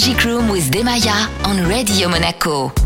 Magic Room with Demaya on Radio Monaco.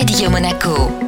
Radio Monaco.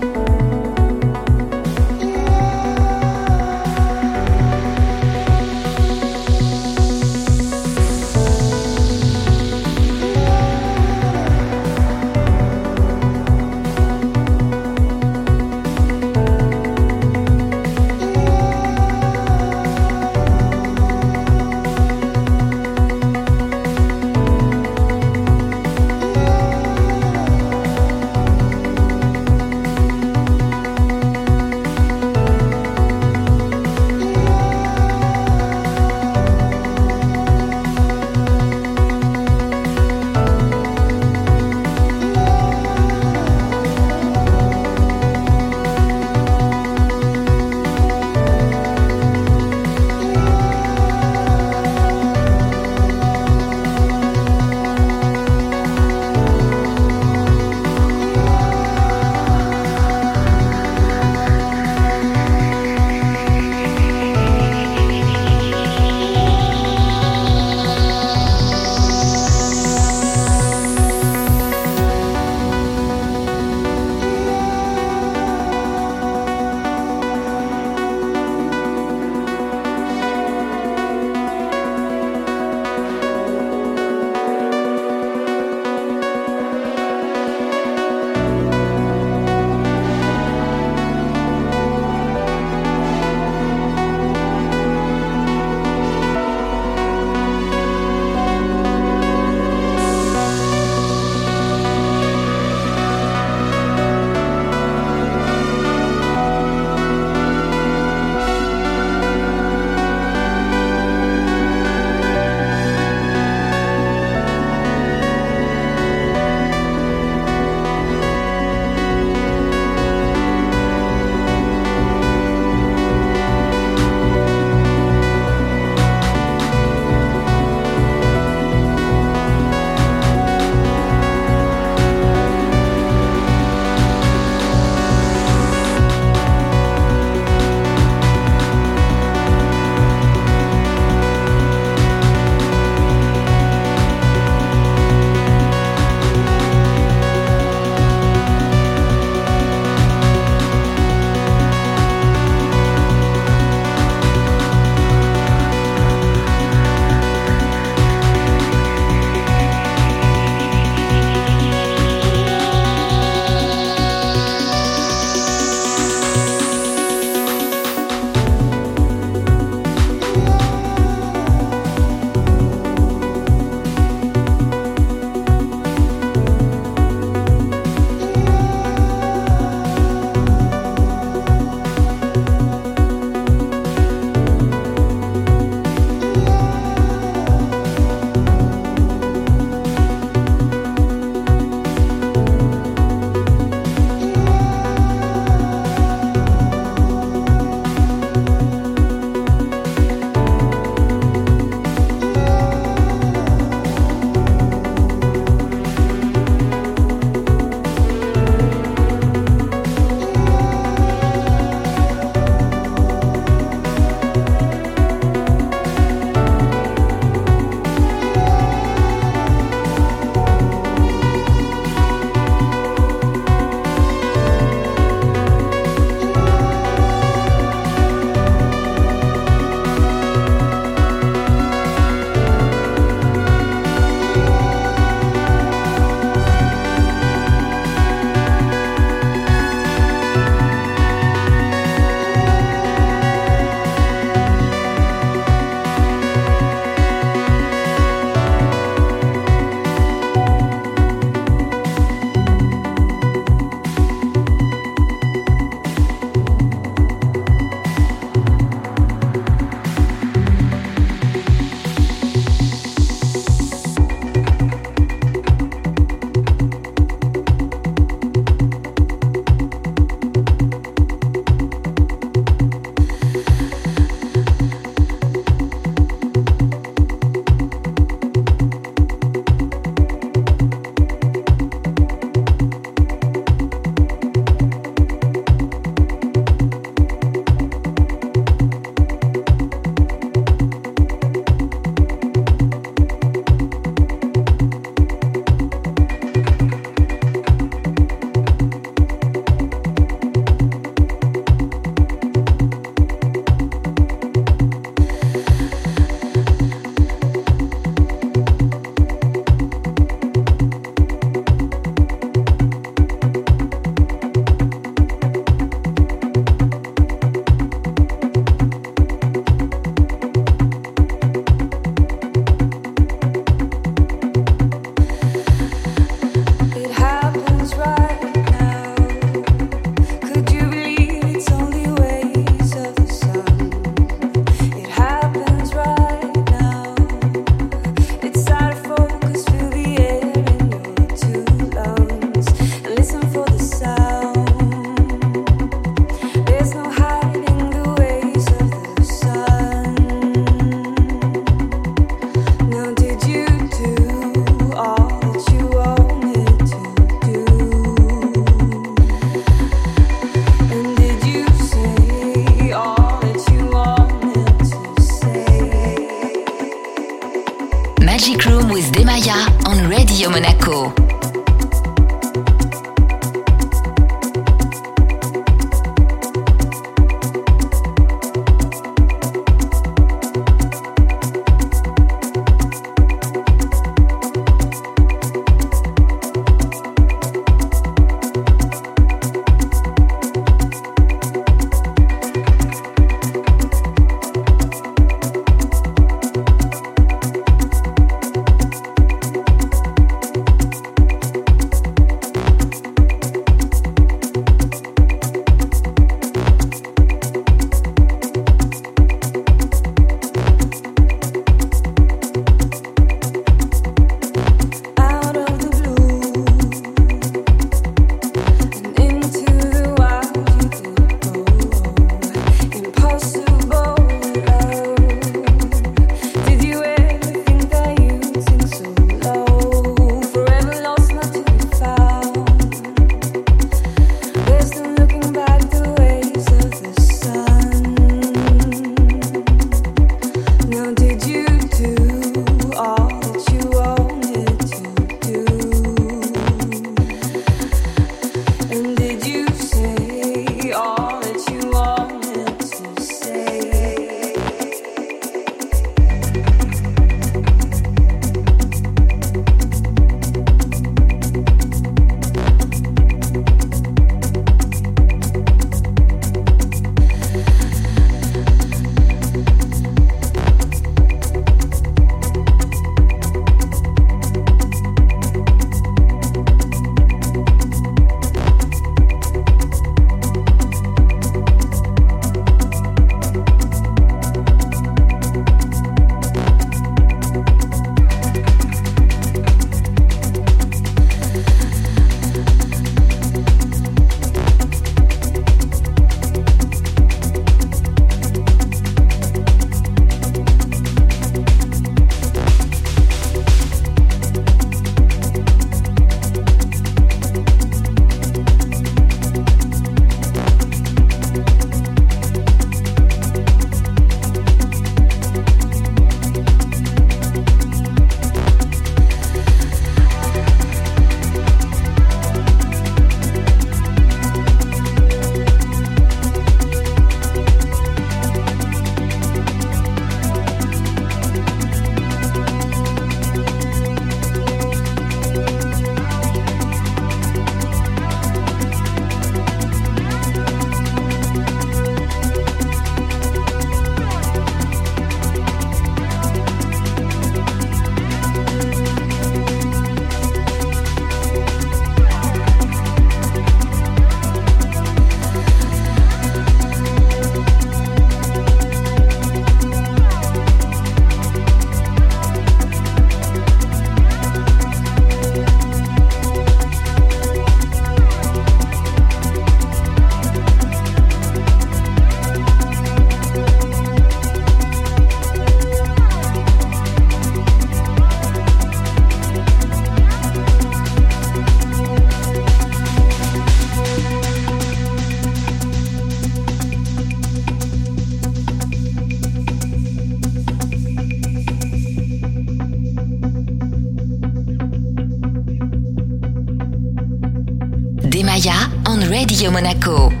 Radio Monaco.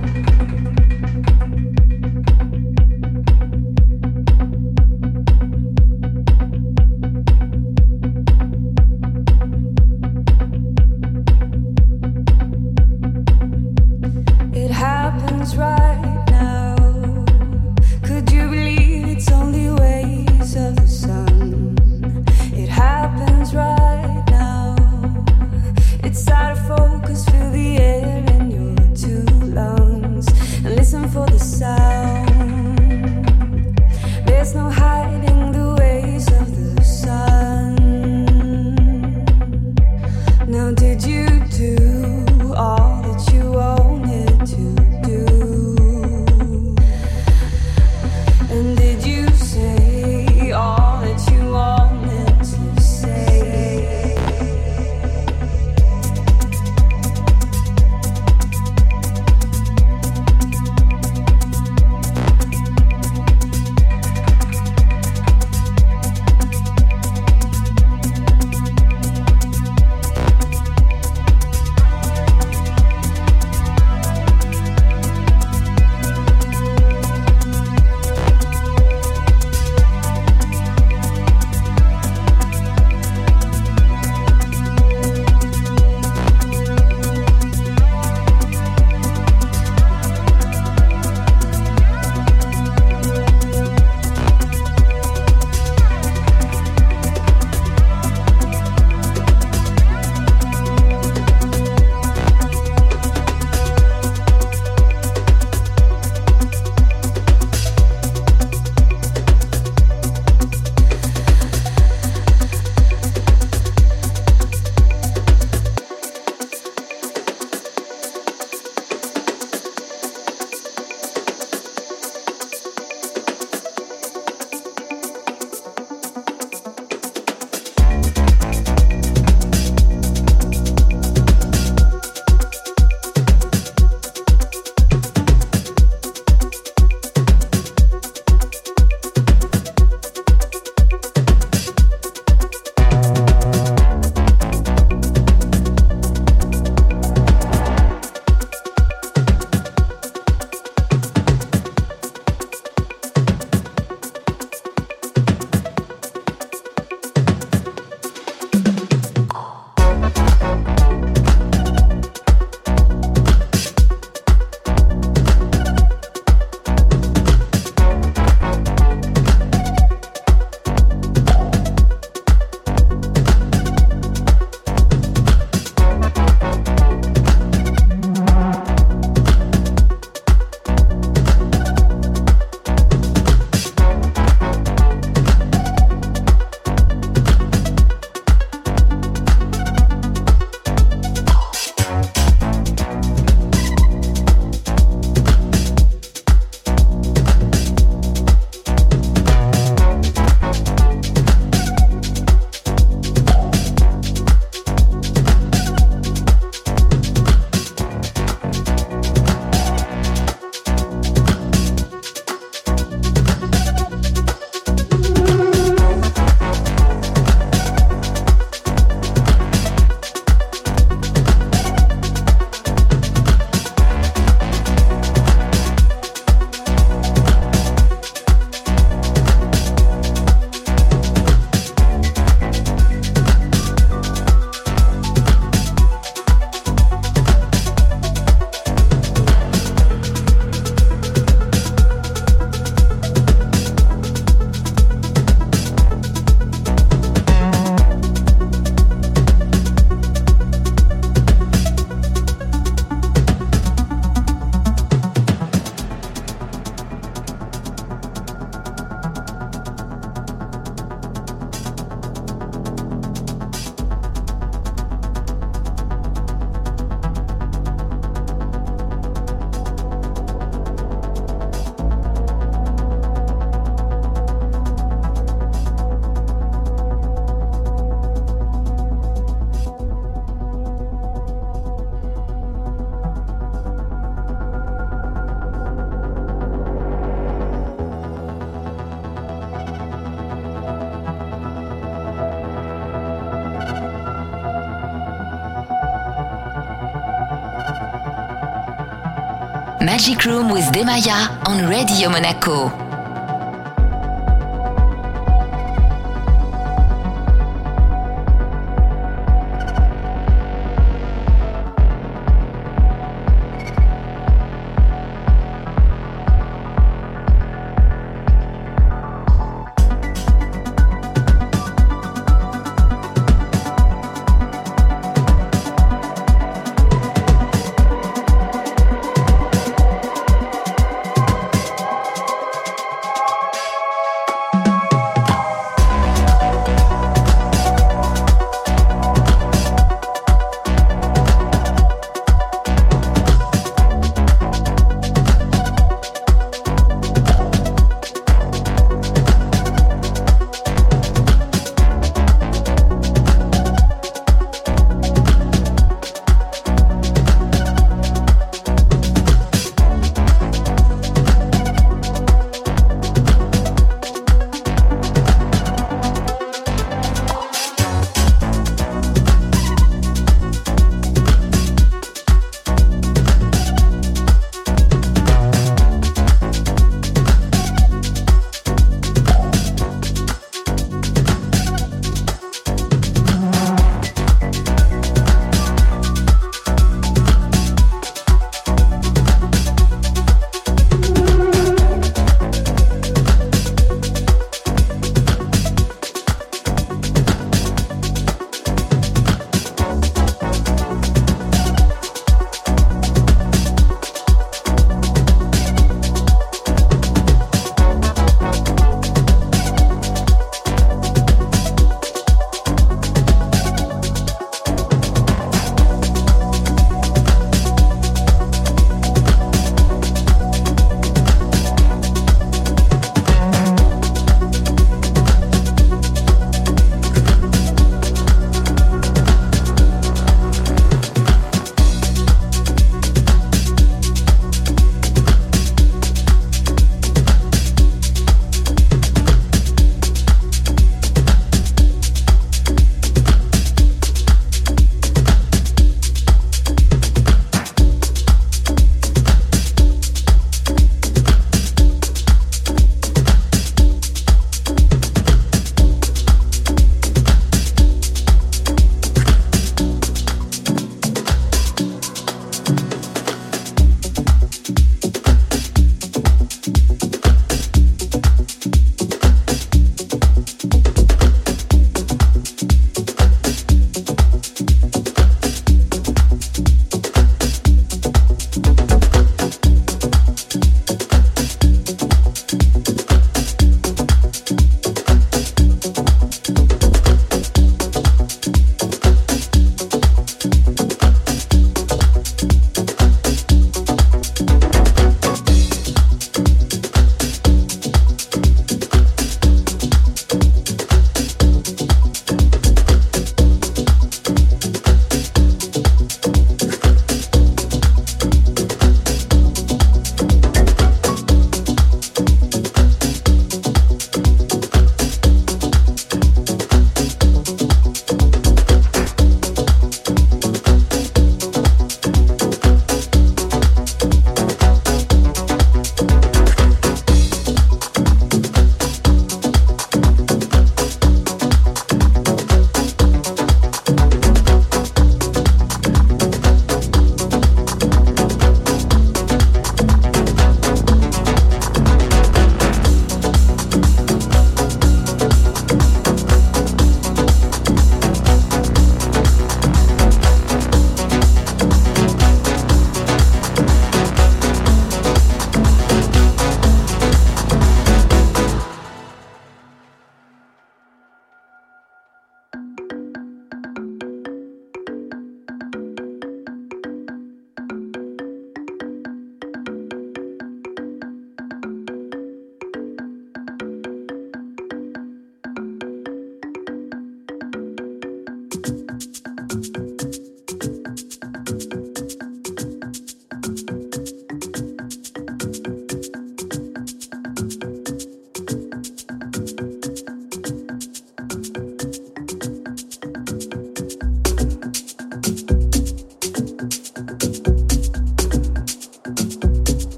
Magic Room with Demaya on Radio Monaco.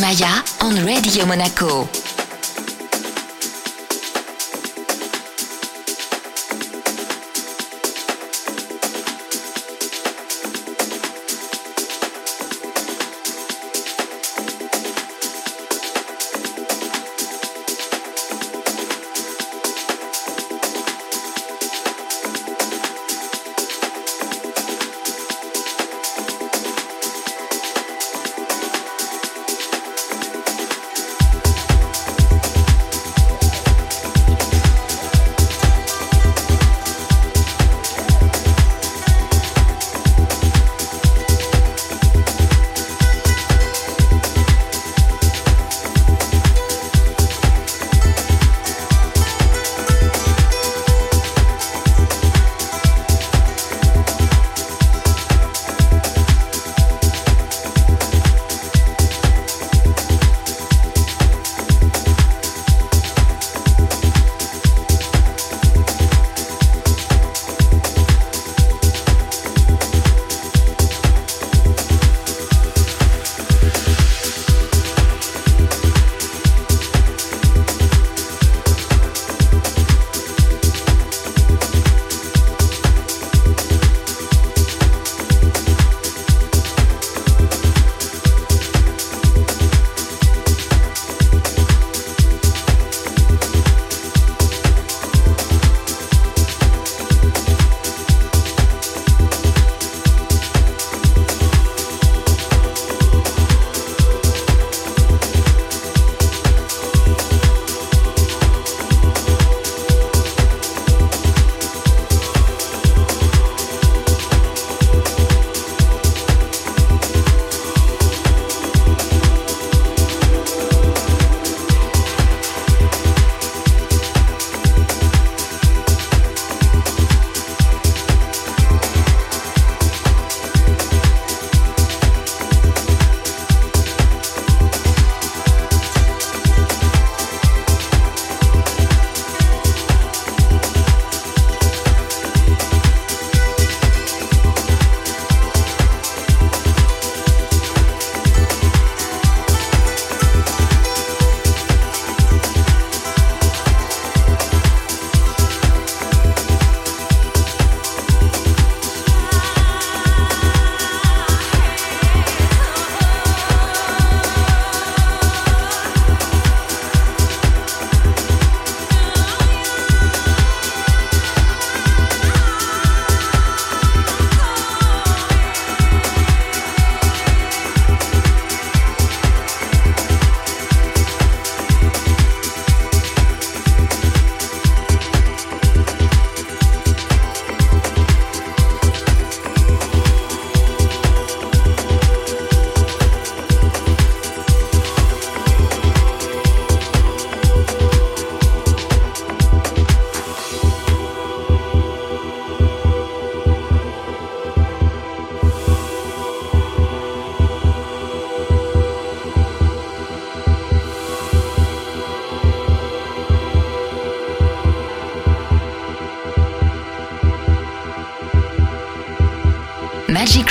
Maya on Radio Monaco.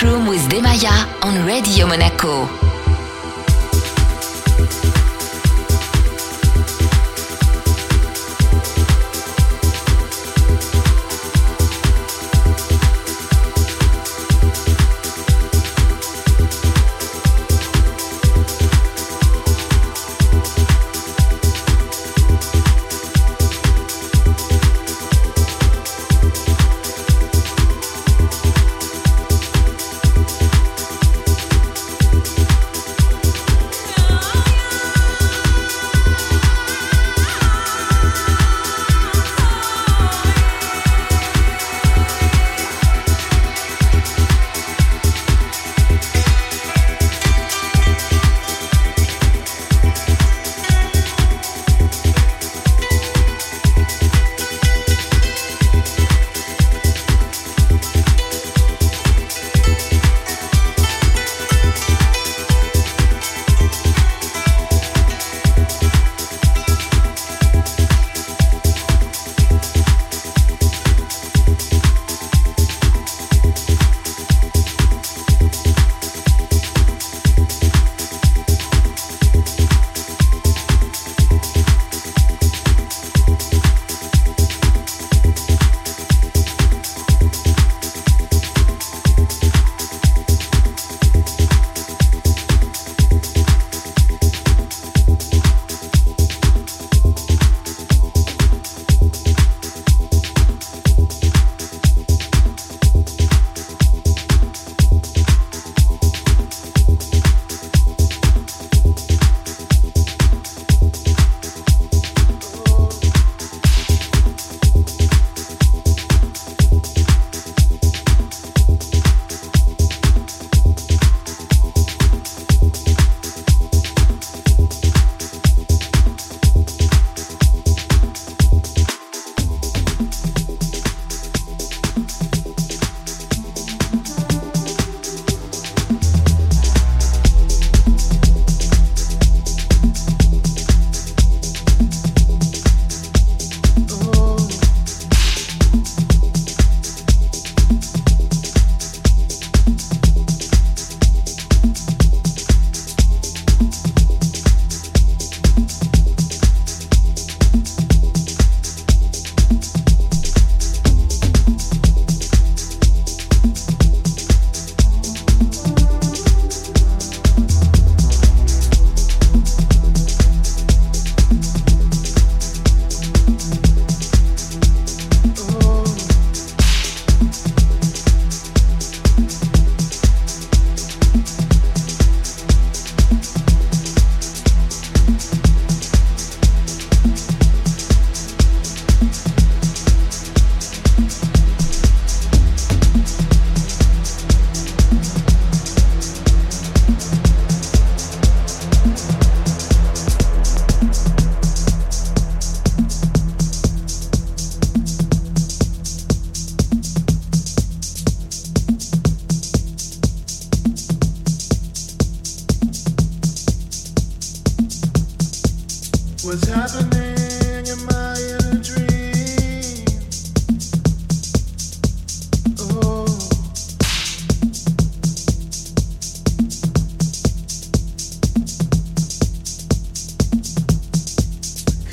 Room with Demaya on Radio Monaco.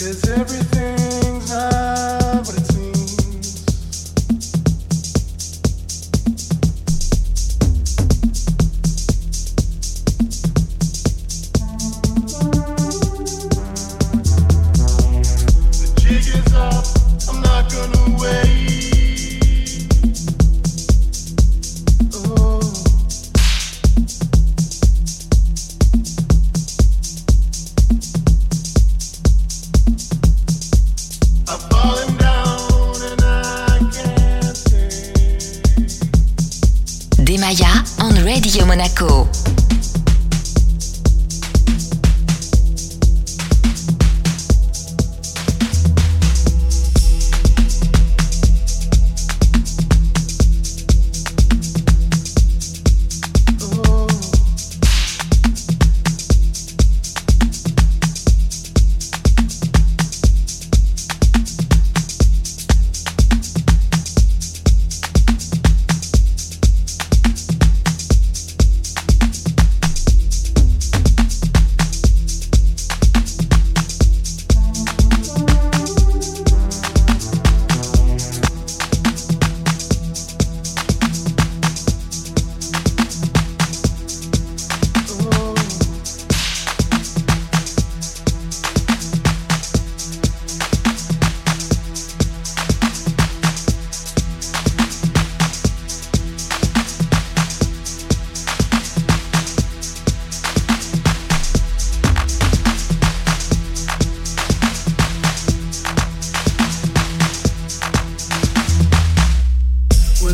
Is everything.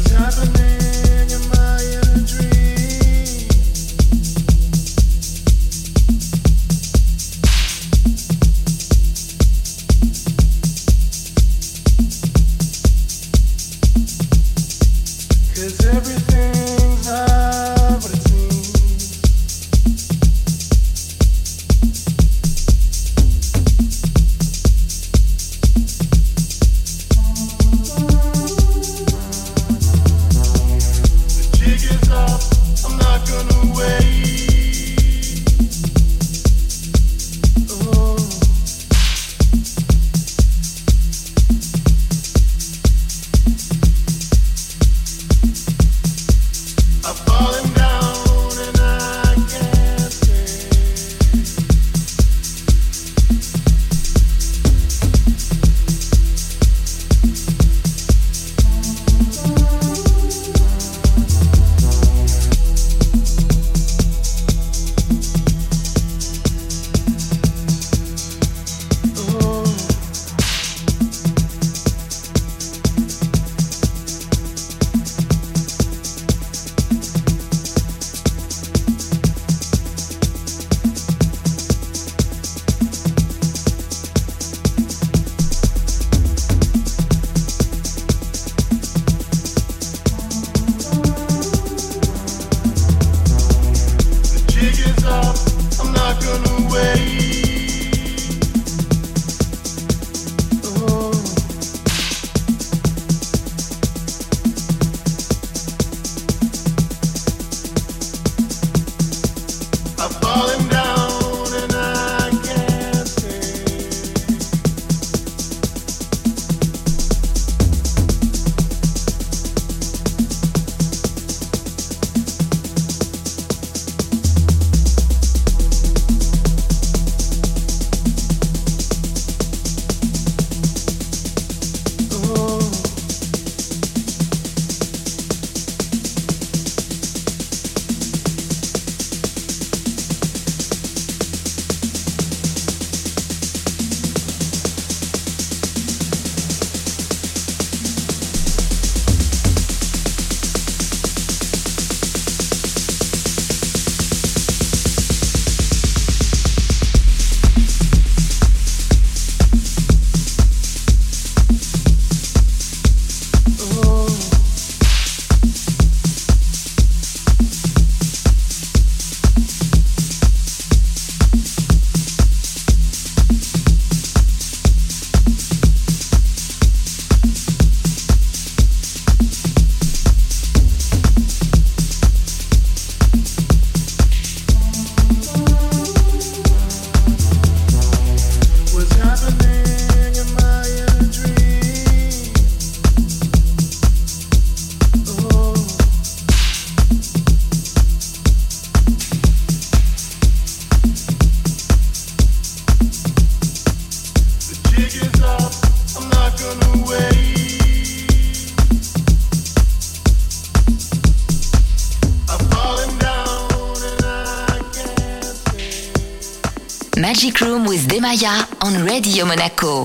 Just a man. Maya on Radio Monaco.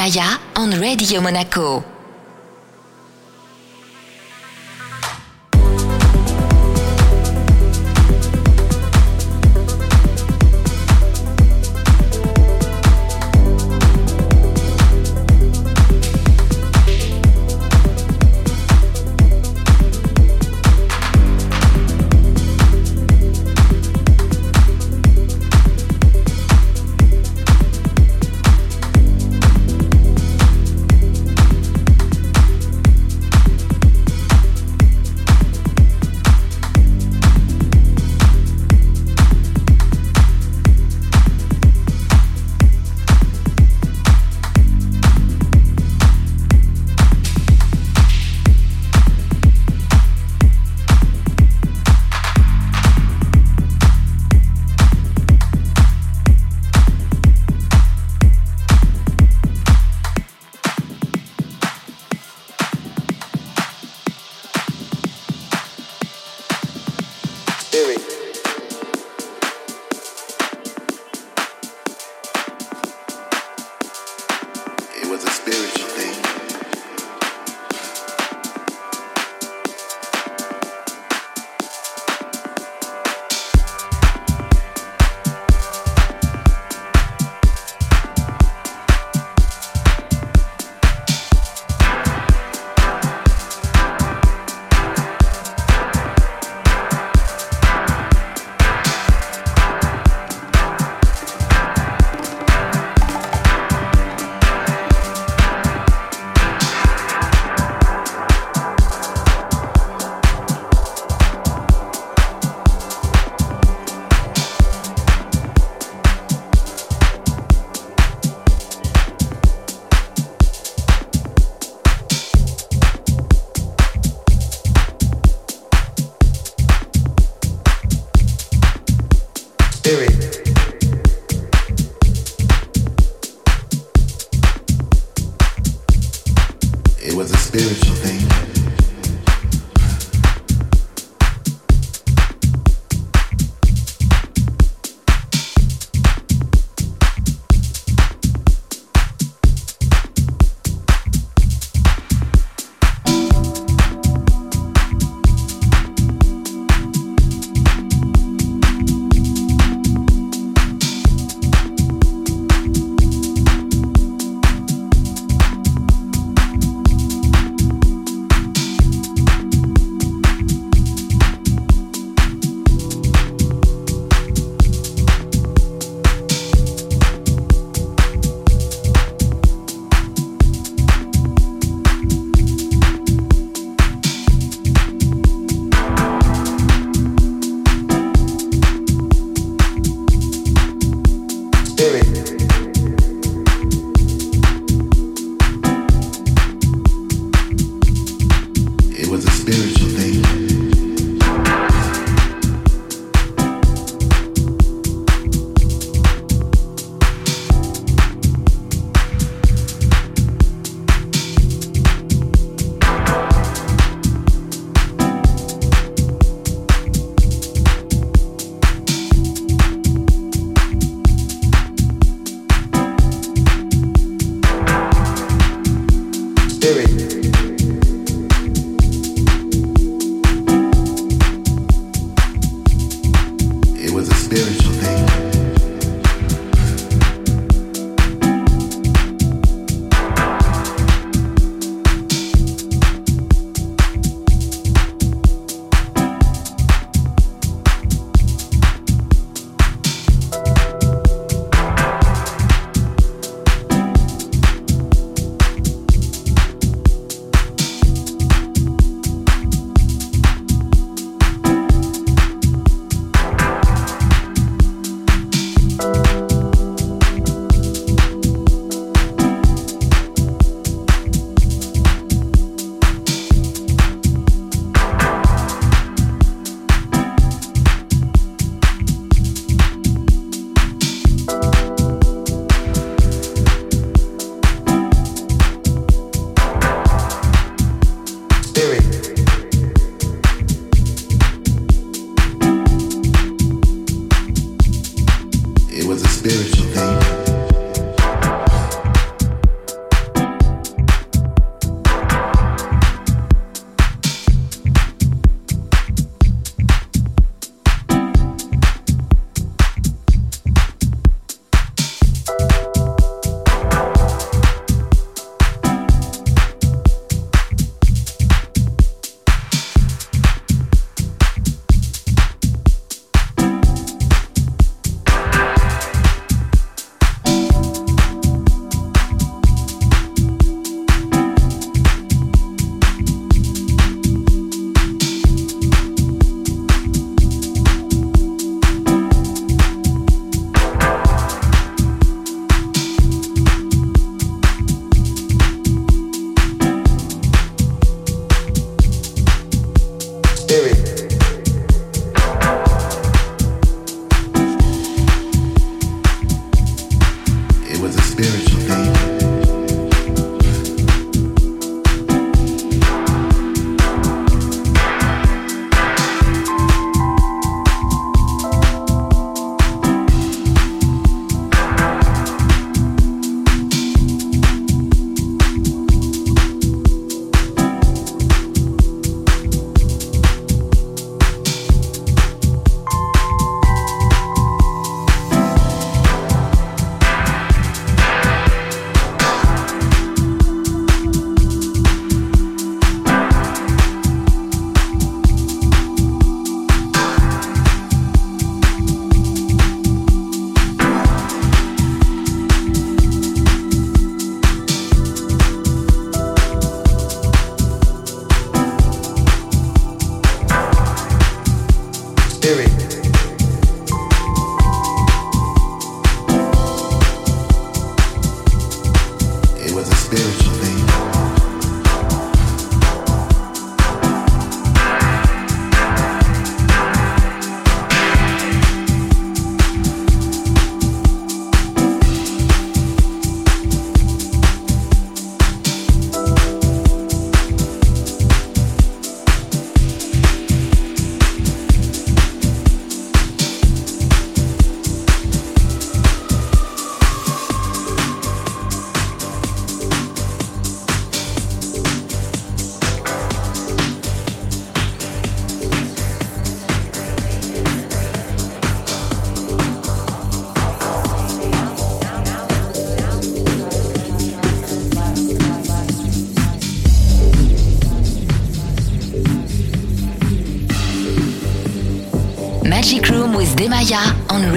Demaya on Radio Monaco.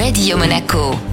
Radio Monaco.